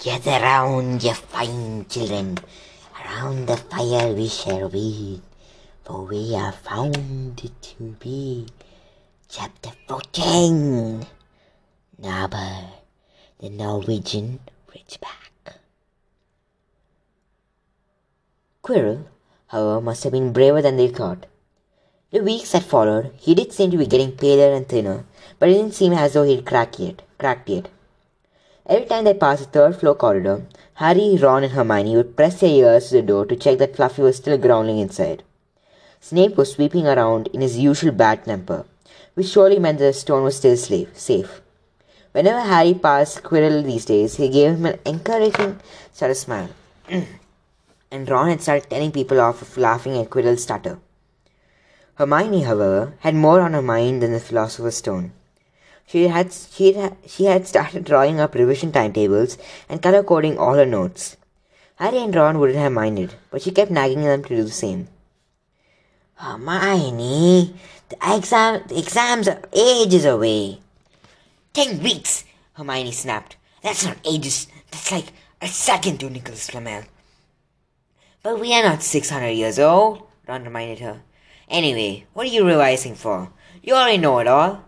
Gather round, ye fine children, around the fire we shall read, for we are found to be. Chapter 14 Norbert, the Norwegian Ridgeback. Quirrell, however, must have been braver than they thought. The weeks that followed, he did seem to be getting paler and thinner, but it didn't seem as though he'd cracked yet. Cracked yet. Every time they passed the third floor corridor, Harry, Ron, and Hermione would press their ears to the door to check that Fluffy was still growling inside. Snape was sweeping around in his usual bad temper, which surely meant that the stone was still safe. Whenever Harry passed Quirrell these days, he gave him an encouraging sort of smile. and Ron had started telling people off for laughing at Quirrell's stutter. Hermione, however, had more on her mind than the Philosopher's Stone. She had, she, had, she had started drawing up revision timetables and color coding all her notes. Harry and Ron wouldn't have minded, but she kept nagging them to do the same. Hermione, the, exam, the exams are ages away. Ten weeks, Hermione snapped. That's not ages. That's like a second to Nicholas Flamel. But we are not 600 years old, Ron reminded her. Anyway, what are you revising for? You already know it all.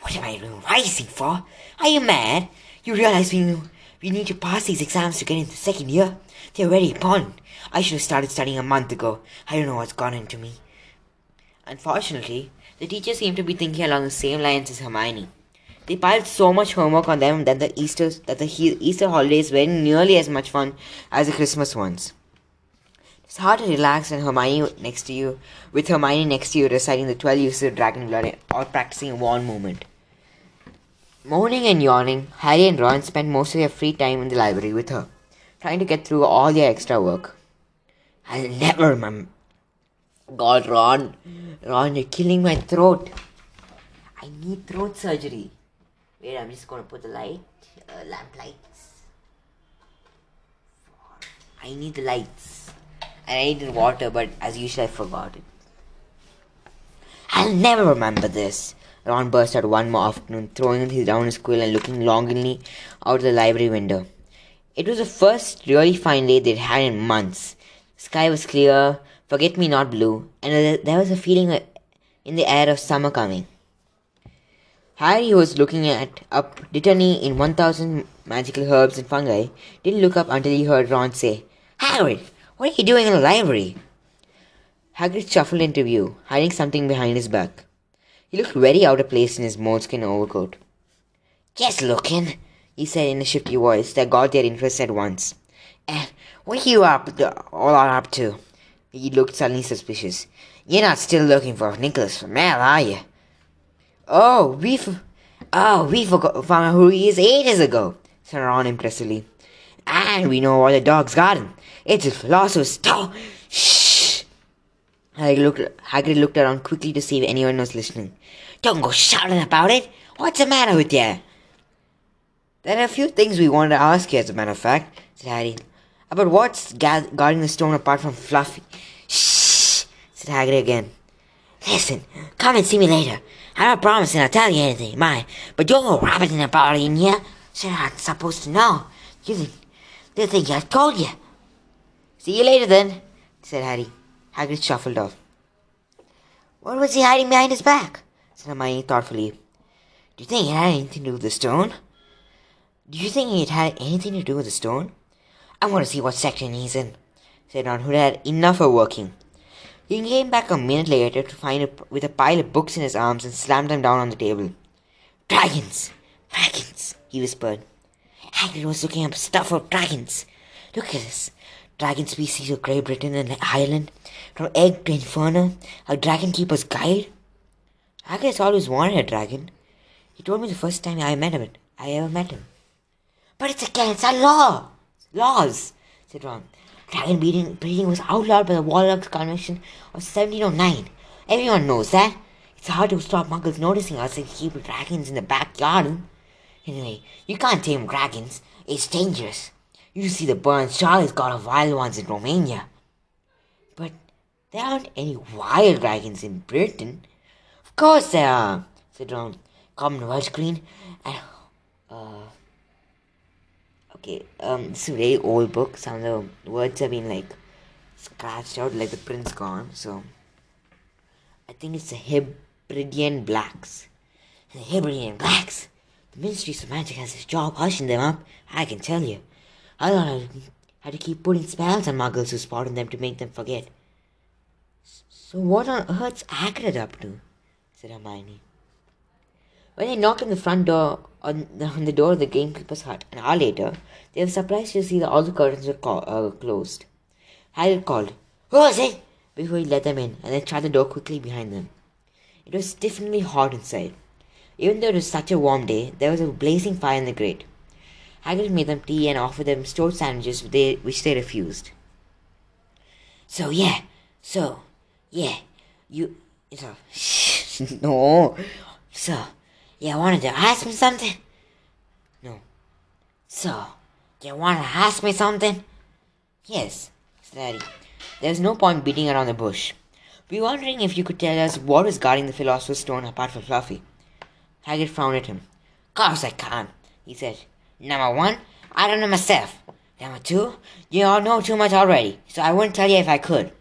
What am I revising for? Are you mad? You realize we, we need to pass these exams to get into second year? They're already upon. I should have started studying a month ago. I don't know what's gone into me. Unfortunately, the teachers seem to be thinking along the same lines as Hermione. They piled so much homework on them that the Easter that the Easter holidays weren't nearly as much fun as the Christmas ones. It's hard to relax when Hermione next to you, with Hermione next to you reciting the 12 uses of Dragon Blood or practicing a wand movement. Moaning and yawning, Harry and Ron spent most of their free time in the library with her, trying to get through all their extra work. I'll never remember. God, Ron, Ron, you're killing my throat. I need throat surgery. Wait, I'm just gonna put the light, uh, lamp lights. I need the lights and I needed water, but as usual, I forgot it. I'll never remember this. Ron burst out one more afternoon, throwing down his quill and looking longingly out the library window. It was the first really fine day they'd had in months. The sky was clear, forget me not blue, and there was a feeling in the air of summer coming. Harry, who was looking at up Dittany in 1000 magical herbs and fungi, didn't look up until he heard Ron say, Hagrid, what are you doing in the library? Hagrid shuffled into view, hiding something behind his back. He looked very out of place in his moleskin overcoat. Just looking, he said in a shifty voice that got their interest at once. And what are you up all are up to? He looked suddenly suspicious. You're not still looking for Nicholas Flamel, are you? Oh, we f- oh we forgot found out who he is ages ago, said Ron impressively. And we know all the dog's got him. It's a philosopher's stone. Shh! Hagrid looked, Hagrid looked around quickly to see if anyone was listening. Don't go shouting about it. What's the matter with you? There are a few things we wanted to ask you, as a matter of fact, said Harry. About what's guarding the stone apart from Fluffy. Shh! said Hagrid again. Listen, come and see me later. I'm not promising I'll tell you anything, mind. But you're a rabbit in a body in here, so you're not supposed to know. You think, they think I told you. See you later then, said Harry. Hagrid shuffled off. What was he hiding behind his back? said Hermione thoughtfully. Do you think it had anything to do with the stone? Do you think it had anything to do with the stone? I want to see what section he's in, said Ron, who had enough of working. He came back a minute later to find it with a pile of books in his arms and slammed them down on the table. Dragons! Dragons! he whispered. Hagrid was looking up stuff of dragons. Look at this dragon species of Great Britain and Ireland, from egg to inferno, a dragon keeper's guide. Hagrid always wanted a dragon. He told me the first time I met him. I ever met him. But it's against our law. Laws, said Ron. Dragon breeding, breeding was outlawed by the Warlocks Convention of 1709. Everyone knows that. It's hard to stop muggles noticing us and keep dragons in the backyard. Anyway, you can't tame dragons. It's dangerous. You see the Burns Charlie's got of wild ones in Romania. But there aren't any wild dragons in Britain. Of course there are, said Ron. Common Welsh Green and uh, Okay, um, it's a very old book. Some of the words have been like scratched out, like the print's gone. So, I think it's the Hebridean Blacks. The Hebridean Blacks. The Ministry of Magic has its job hushing them up. I can tell you. I thought I had to keep putting spells on muggles who spotted them to make them forget. So what on earth's Hagrid up to? said Hermione. When they knocked on the front door on the, on the door of the gamekeeper's hut an hour later, they were surprised to see that all the curtains were co- uh, closed. Hagrid called, Who is it? before he let them in, and then shut the door quickly behind them. It was stiffeningly hot inside. Even though it was such a warm day, there was a blazing fire in the grate. Hagrid made them tea and offered them stewed sandwiches, which they, which they refused. So yeah, so yeah, you so shh, no, so you wanted to ask me something? No. So you want to ask me something? Yes, said Harry. There's no point beating around the bush. We were wondering if you could tell us what is guarding the Philosopher's Stone apart from Fluffy. Hagrid frowned at him. Course I can't," he said. Number one, I don't know myself. Number two, you all know too much already, so I wouldn't tell you if I could.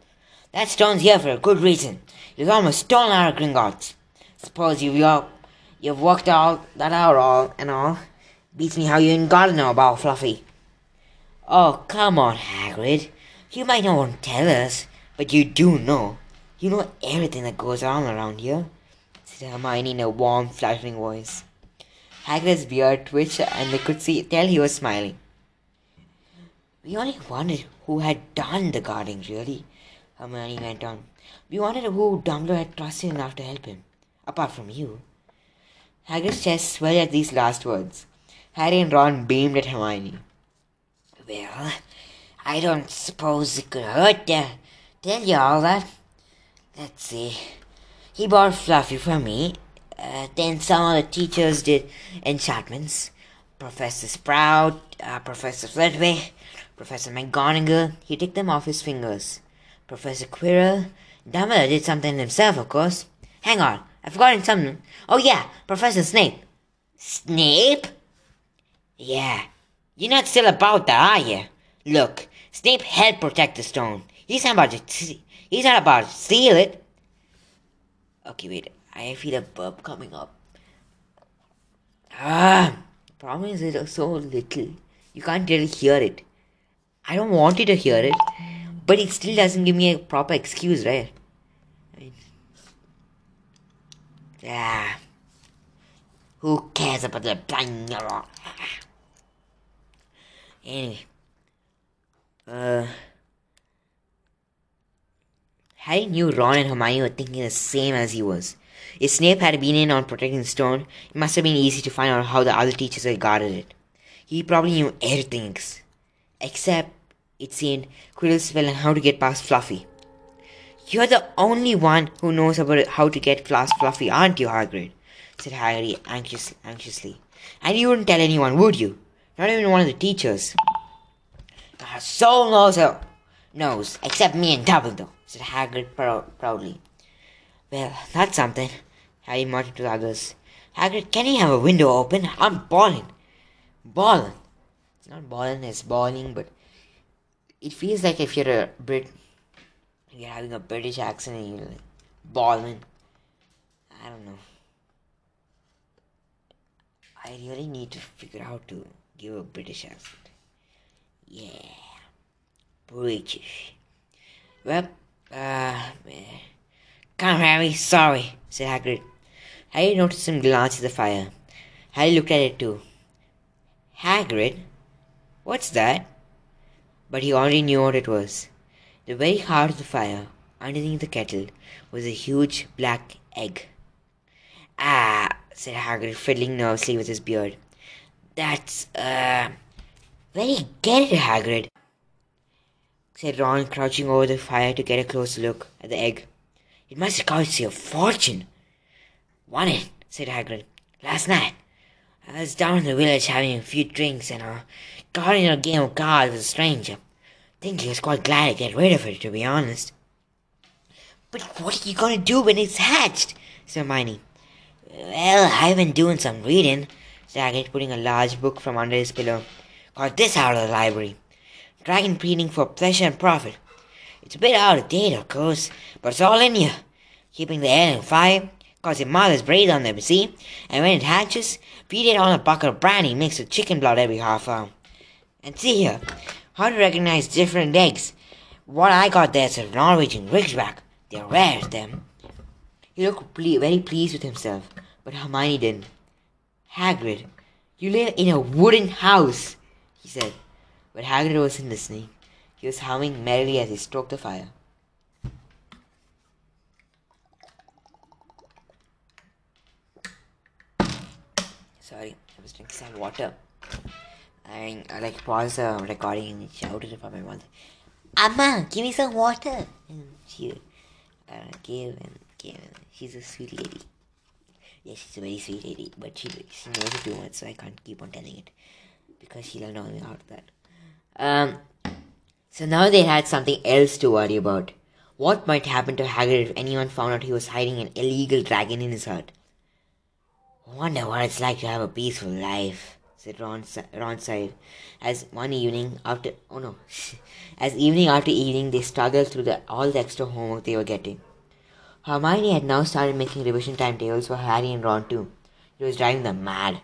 That stone's here for a good reason. Was almost stolen of Gringotts. Suppose you've, all, you've worked all that out all and all. Beats me how you ain't got to know about Fluffy. Oh, come on, Hagrid. You might not want to tell us, but you do know. You know everything that goes on around here, said Hermione in a warm, flattering voice. Hagrid's beard twitched and they could see tell he was smiling. We only wondered who had done the guarding, really, Hermione went on. We wondered who Dumbledore had trusted enough to help him, apart from you. Hagrid's chest swelled at these last words. Harry and Ron beamed at Hermione. Well, I don't suppose it could hurt to tell you all that. Let's see. He bought Fluffy for me. Uh, then some of the teachers did enchantments. Professor Sprout, uh, Professor Flitwick, Professor McGonagall. He took them off his fingers. Professor Quirrell. Dumbledore did something himself, of course. Hang on, I've forgotten something. Oh yeah, Professor Snape. Snape? Yeah. You're not still about that, are you? Look, Snape helped protect the stone. He's not about to. He's not about to steal it. Okay, wait. I feel a burp coming up. Ah, problem is it's so little. You can't really hear it. I don't want you to hear it, but it still doesn't give me a proper excuse, right? I mean, yeah. Who cares about the blind? Anyway, uh. Harry knew Ron and Hermione were thinking the same as he was. If Snape had been in on protecting the stone, it must have been easy to find out how the other teachers had guarded it. He probably knew everything, except, it seemed, Quirrell's spell and how to get past Fluffy. You're the only one who knows about how to get past Fluffy, aren't you, Hagrid? said Harry anxious, anxiously. And you wouldn't tell anyone, would you? Not even one of the teachers. Soul knows, knows, except me and Dumbledore, said Hagrid prou- proudly. Well, that's something. Harry muttered to the others. Hagrid, can you have a window open? I'm balling. Balling. It's not balling, it's balling, but it feels like if you're a Brit, you're having a British accent and you're like balling. I don't know. I really need to figure out to give a British accent. Yeah. British. Well, uh, come, Harry. Sorry, said Hagrid. Harry noticed him glance at the fire. Harry looked at it too. Hagrid? What's that? But he already knew what it was. The very heart of the fire, underneath the kettle, was a huge black egg. Ah, said Hagrid, fiddling nervously with his beard. That's, uh... Did you get it, Hagrid? said Ron, crouching over the fire to get a closer look at the egg. It must cost you a fortune. Won it, said Hagrid. Last night. I was down in the village having a few drinks and uh, got in a game of cards with a stranger. Think he was quite glad to get rid of it, to be honest. But what are you going to do when it's hatched? said Hermione. Well, I've been doing some reading, said Hagrid, putting a large book from under his pillow. Got this out of the library. Dragon breeding for pleasure and profit. It's a bit out of date, of course, but it's all in you. Keeping the air and fire, cause your mothers breathe on them, see? And when it hatches, feed it on a bucket of brandy mixed with chicken blood every half hour. And see here, how to recognize different eggs. What I got there's a Norwegian Ridgeback. They're rare, them. He looked ple- very pleased with himself, but Hermione didn't. Hagrid, you live in a wooden house, he said. But Hagrid wasn't listening. He was humming merrily as he stroked the fire. Sorry, I was drinking some water. I, I like paused the recording and shouted for my mother, Amma, give me some water. And she uh, gave and gave. And she's a sweet lady. Yes, she's a very sweet lady, but she she knows it too much, so I can't keep on telling it because she'll know me out of that. Um, so now they had something else to worry about. What might happen to Hagrid if anyone found out he was hiding an illegal dragon in his hut? Wonder what it's like to have a peaceful life, said Ron, Ron sighed, as one evening after, oh no, as evening after evening they struggled through the, all the extra homework they were getting. Hermione had now started making revision timetables for Harry and Ron too. It was driving them mad.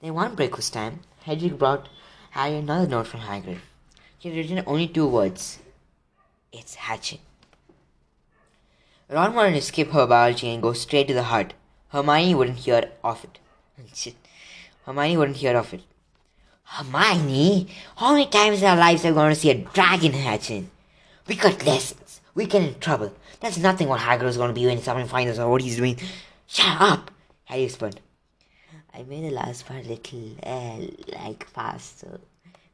Then one breakfast time, Hedwig brought Harry another note from Hagrid. He written only two words. It's hatching. Ron wanted to skip herbology and go straight to the hut. Hermione wouldn't hear of it. Hermione wouldn't hear of it. Hermione, how many times in our lives are we going to see a dragon hatching? We got lessons. We get in trouble. That's nothing what Hagrid is going to be when someone finds out what he's doing. Shut up! Harry whispered. I made the last part a little, uh, like, faster.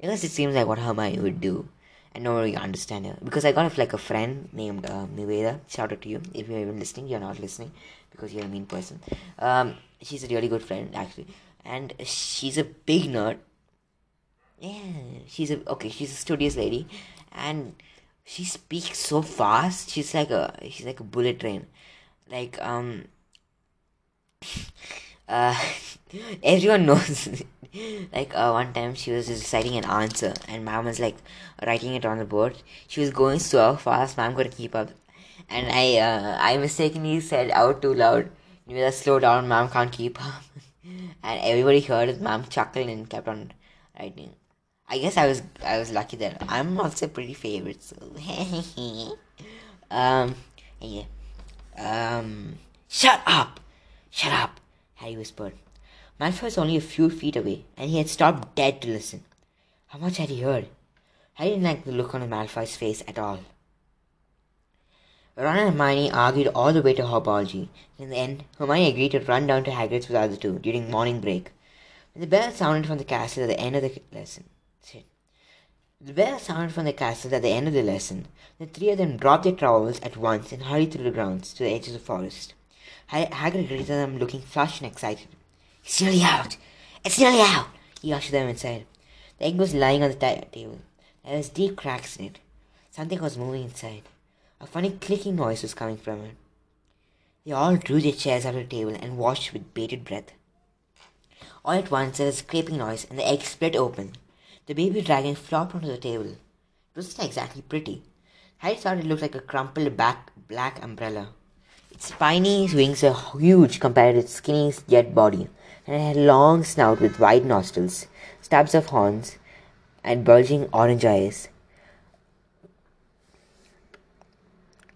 Because it seems like what Hermione would do. I don't really understand her. Because I got like a friend named uh, Niveda. Shout out to you. If you're even listening, you're not listening because you're a mean person. Um, she's a really good friend, actually. And she's a big nerd. Yeah, she's a, okay, she's a studious lady. And she speaks so fast. She's like a, she's like a bullet train. Like, um, uh, everyone knows. Like uh, one time she was reciting an answer and mom was like writing it on the board. She was going so fast mom couldn't keep up. And i uh, i mistakenly said out too loud Niveda, slow down mom can't keep up. And everybody heard it mom chuckled and kept on writing. I guess i was i was lucky that i'm also pretty favorite so. Um yeah. Um shut up. Shut up harry whispered Malfoy was only a few feet away, and he had stopped dead to listen. How much had he heard? Harry didn't like the look on Malfoy's face at all. Ron and Hermione argued all the way to herbology. In the end, Hermione agreed to run down to Hagrid's with the other two during morning break. When the bell sounded from the castle at the end of the lesson, the bell sounded from the castle at the end of the lesson. The three of them dropped their trowels at once and hurried through the grounds to the edge of the forest. Hagrid greeted them looking flushed and excited. It's nearly out. It's nearly out. He ushered them inside. The egg was lying on the table. There was deep cracks in it. Something was moving inside. A funny clicking noise was coming from it. They all drew their chairs out of the table and watched with bated breath. All at once there was a scraping noise and the egg split open. The baby dragon flopped onto the table. It wasn't exactly pretty. Harry thought it looked like a crumpled back black umbrella. Its spiny wings were huge compared to its skinny jet body and it had a long snout with wide nostrils, stubs of horns, and bulging orange eyes.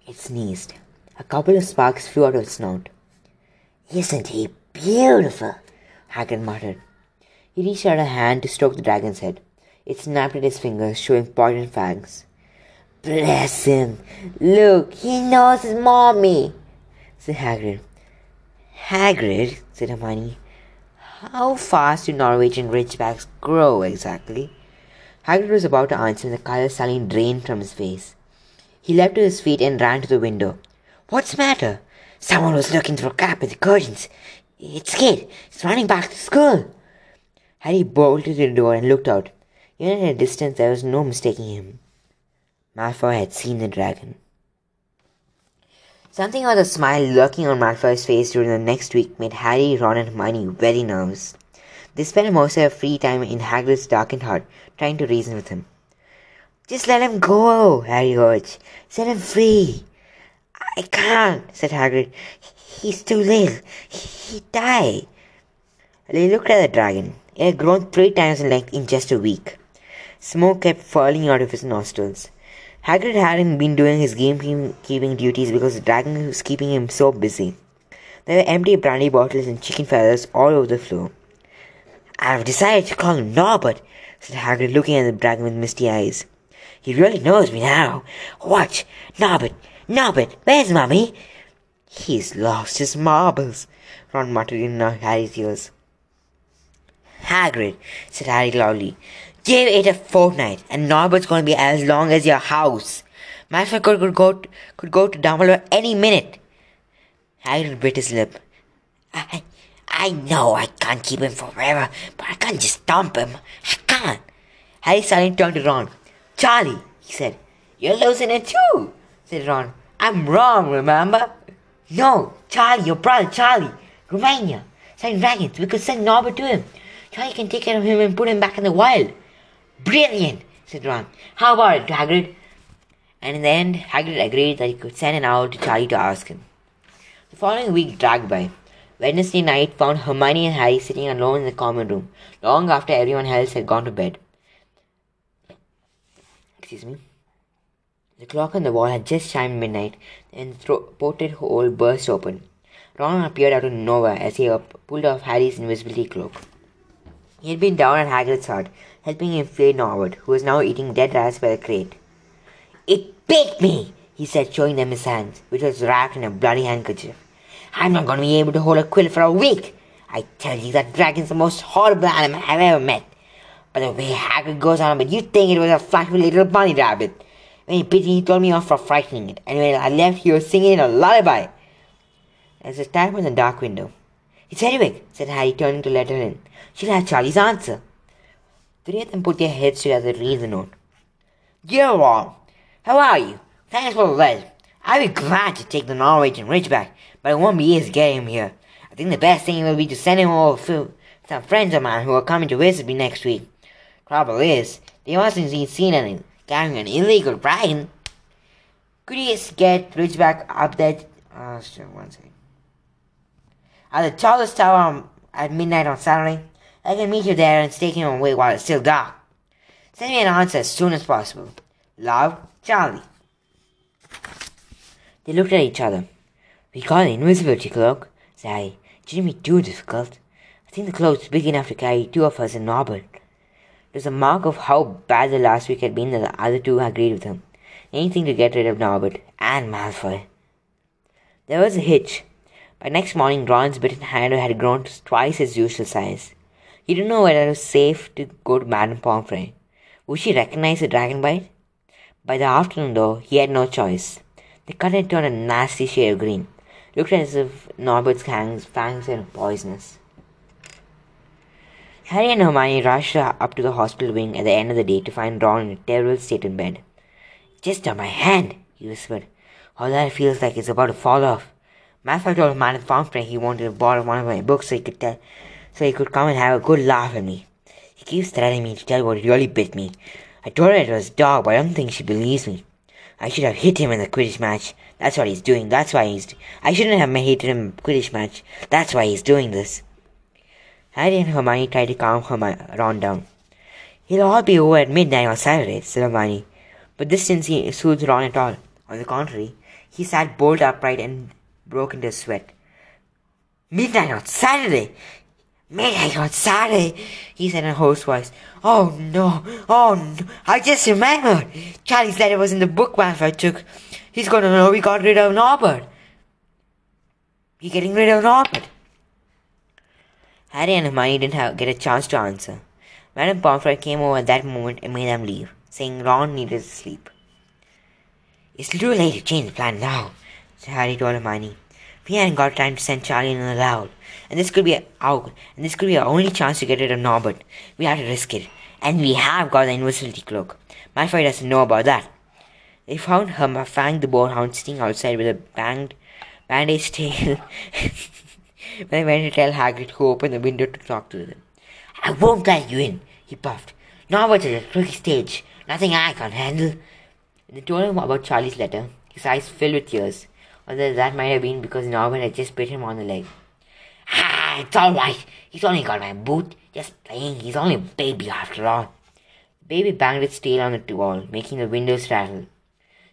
It sneezed. A couple of sparks flew out of its snout. Isn't he beautiful? Hagrid muttered. He reached out a hand to stroke the dragon's head. It snapped at his fingers, showing pointed fangs. Bless him! Look, he knows his mommy! Said Hagrid. Hagrid, said Hermione, how fast do Norwegian ridgebacks grow exactly? Hagrid was about to answer when the color suddenly drained from his face. He leapt to his feet and ran to the window. What's the matter? Someone was looking through a gap in the curtains. It's Kid. He's running back to school. Harry bolted to the door and looked out. Even at a distance, there was no mistaking him. Malfoy had seen the dragon. Something about the smile lurking on Malfoy's face during the next week made Harry, Ron, and Hermione very nervous. They spent most of their free time in Hagrid's darkened hut, trying to reason with him. Just let him go, Harry urged. Set him free. I can't, said Hagrid. He's too little. He'd die. They looked at the dragon. It had grown three times in length in just a week. Smoke kept falling out of his nostrils. Hagrid hadn't been doing his gamekeeping duties because the dragon was keeping him so busy. There were empty brandy bottles and chicken feathers all over the floor. I've decided to call him Norbert, said Hagrid, looking at the dragon with misty eyes. He really knows me now. Watch, Norbert, Norbert, where's Mummy? He's lost his marbles, Ron muttered in Harry's ears. Hagrid, said Harry loudly, give it a fortnight, and Norbert's to be as long as your house. Malfoy could, could go to, could go to Dumbledore any minute. Hagrid bit his lip. I, I know I can't keep him forever, but I can't just dump him. I can't. Harry suddenly turned to Ron. Charlie, he said. You're losing it too, said Ron. I'm wrong, remember? No, Charlie, your brother Charlie. Romania. Send dragons. We could send Norbert to him. Charlie can take care of him and put him back in the wild. Brilliant, said Ron. How about it, Hagrid? And in the end, Hagrid agreed that he could send an owl to Charlie to ask him. The following week dragged by. Wednesday night found Hermione and Harry sitting alone in the common room, long after everyone else had gone to bed. Excuse me. The clock on the wall had just chimed midnight, and the portrait hole burst open. Ron appeared out of nowhere as he pulled off Harry's invisibility cloak. He had been down at Hagrid's hut, helping him feed Norwood, who was now eating dead rats by the crate. It bit me, he said, showing them his hands, which was wrapped in a bloody handkerchief. I'm not going to be able to hold a quill for a week. I tell you, that dragon's the most horrible animal I've ever met. But the way Hagrid goes on about you'd think it was a fluffy little bunny rabbit. When he bit me, he told me off for frightening it, and when I left, he was singing a lullaby. There's a tap on the dark window. It's Hedwig, said Harry, turning to let her in. She'll have Charlie's answer. Three of them put their heads together to read the note. Dear Ron, how are you? Thanks for the letter. I'd be glad to take the Norwegian Ridge back, but it won't be easy getting him here. I think the best thing will be to send him over to some friends of mine who are coming to visit me next week. Trouble is, they mustn't be seen any carrying an illegal dragon. Could you get Ridgeback up there? Uh, sure, one second. At the tallest tower at midnight on Saturday, I can meet you there and take him away while it's still dark. Send me an answer as soon as possible. Love, Charlie. They looked at each other. We got an invisibility cloak, said. It shouldn't be too difficult. I think the cloak's big enough to carry two of us and Norbert. It was a mark of how bad the last week had been that the other two agreed with him. Anything to get rid of Norbert and Malfoy. There was a hitch. By next morning, Ron's bitten hand had grown to twice its usual size. He didn't know whether it was safe to go to Madame Pomfrey. Would she recognize the dragon bite? By the afternoon, though, he had no choice. The cut had turned a nasty shade of green. Looked as if Norbert's fangs, fangs were poisonous. Harry and Hermione rushed up to the hospital wing at the end of the day to find Ron in a terrible state in bed. Just on my hand, he whispered. All that feels like it's about to fall off. Malfoy told Madame Pomfrey he wanted to borrow one of my books so he could tell so he could come and have a good laugh at me. He keeps threatening me to tell what really bit me. I told her it was a dog, but I don't think she believes me. I should have hit him in the Quidditch match. That's what he's doing. That's why he's. I shouldn't have hit him in the Quidditch match. That's why he's doing this. Harry and Hermione tried to calm Hermione, Ron down. It'll all be over at midnight on Saturday, said Hermione. But this didn't soothe Ron at all. On the contrary, he sat bolt upright and broke into a sweat. Midnight on Saturday! Midnight on Saturday, he said in a hoarse voice. Oh no, oh no, I just remembered. Charlie said it was in the book I took. He's gonna know we got rid of Norbert. We getting rid of Norbert. Harry and Hermione didn't have, get a chance to answer. Madame Pomfrey came over at that moment and made them leave, saying Ron needed to sleep. It's too late to change the plan now, said Harry told Hermione. We hadn't got time to send Charlie in aloud and this could be our oh, and this could be our only chance to get rid of Norbert. We have to risk it, and we have got the invisibility cloak. Malfoy doesn't know about that. They found her Fang the boarhound sitting outside with a banged bandaged tail. when they went to tell Hagrid, who opened the window to talk to them. I won't let you in, he puffed. Norbert is a tricky stage. Nothing I can't handle. They told him about Charlie's letter. His eyes filled with tears. Although that might have been because Norbert had just bit him on the leg. Ah, it's all right. He's only got my boot. Just playing. He's only a baby after all. The baby banged its tail on the wall, making the windows rattle.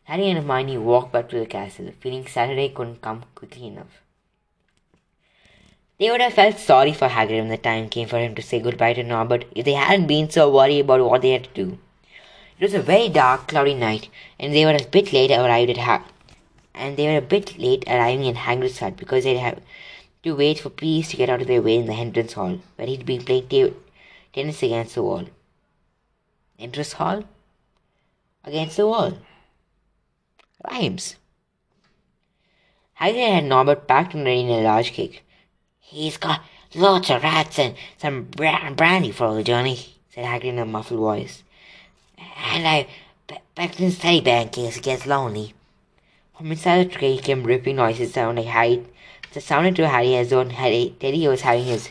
Harry and Hermione walked back to the castle, feeling Saturday couldn't come quickly enough. They would have felt sorry for Hagrid when the time came for him to say goodbye to Norbert if they hadn't been so worried about what they had to do. It was a very dark, cloudy night, and they were a bit late arrived at ha- and they were a bit late arriving in Hagrid's hut because they'd have to wait for Peeves to get out of their way in the entrance hall, where he'd been playing t- tennis against the wall. Entrance hall? Against the wall. Rhymes. Hagrid had Norbert packed and ready in a large cake. He's got lots of rats and some brandy for the journey, said Hagrid in a muffled voice. And I packed in teddy bear in case he gets lonely. From inside the tray came ripping noises sounding Harry. That sounded to Harry as though Harry, Teddy was having his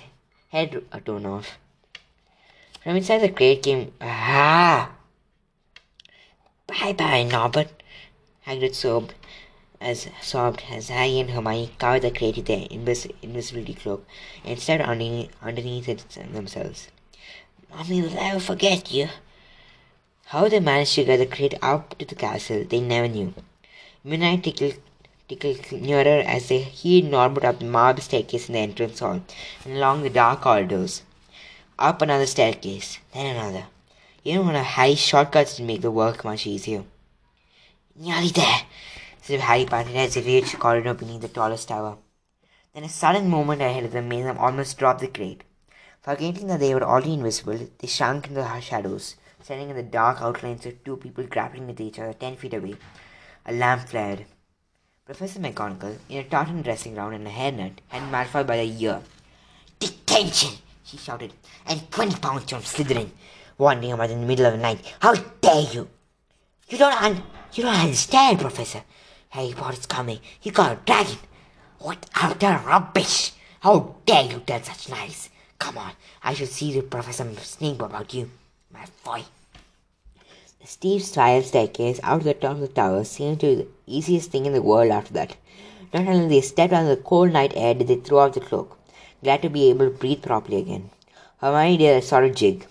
head torn off. From inside the crate came ah. Bye bye, Norbert. Hagrid sobbed as sobbed as Harry and Hermione covered the crate with their invis- invisibility cloak and stepped underneath, underneath it themselves. Mommy will never forget you. How they managed to get the crate up to the castle, they never knew. Midnight tickled, nearer as they heard Norbert up the marble staircase in the entrance hall and along the dark corridors. Up another staircase, then another. Even one of Harry's shortcuts to make the work much easier. Nearly there, said Harry panted as he reached the corridor beneath the tallest tower. Then a sudden movement ahead of them made them almost drop the crate. Forgetting that they were already invisible, they shrunk into the shadows, standing in the dark outlines of two people grappling with each other ten feet away. A lamp flared. Professor McGonagall, in a tartan dressing gown and a hairnet, had Malfoy by the ear. Detention! she shouted, and twenty pounds from Slytherin. Wandering about in the middle of the night. How dare you! You don't un- you don't understand, Professor. Harry Potter's coming. He got a dragon. What utter rubbish! How dare you tell such lies! Come on, I should see the Professor Snape about you, my boy. The steep staircase out of the top of the tower seemed to be the easiest thing in the world after that. Not until they stepped on the cold night air did they throw off the cloak, glad to be able to breathe properly again. Hermione did a sort of jig.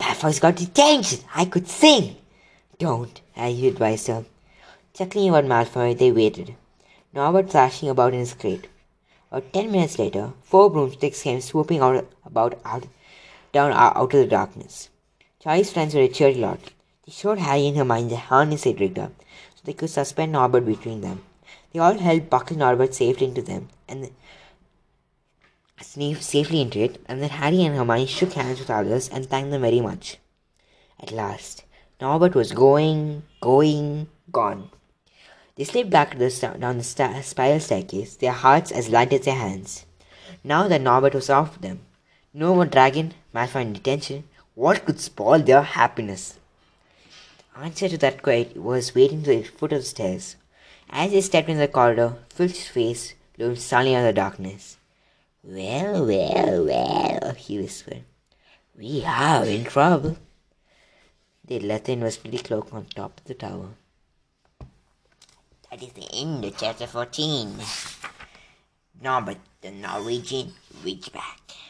Malfoy's got detention. I could sing. Don't, Harry advised her. Chuckling about Malfoy, they waited. Norbert thrashing about in his crate. About ten minutes later, four broomsticks came swooping out about out, down out of the darkness. Charlie's friends were a cheery lot. They showed Harry and Hermione the harness they'd rigged up, so they could suspend Norbert between them. They all helped buckle Norbert safely into them, and sneaked safely into it, and then Harry and Hermione shook hands with others and thanked them very much. At last, Norbert was going, going, gone. They slipped back the down the sta- spiral staircase, their hearts as light as their hands. Now that Norbert was off them, no more dragon, Malfoy in detention, what could spoil their happiness? Answer to that question was waiting at the foot of the stairs. As he stepped into the corridor, Filch's face loomed sullenly out of the darkness. Well, well, well, he whispered. We are in trouble. They left the invisibility cloak on top of the tower. That is the end of chapter 14. Norbert the Norwegian Ridgeback.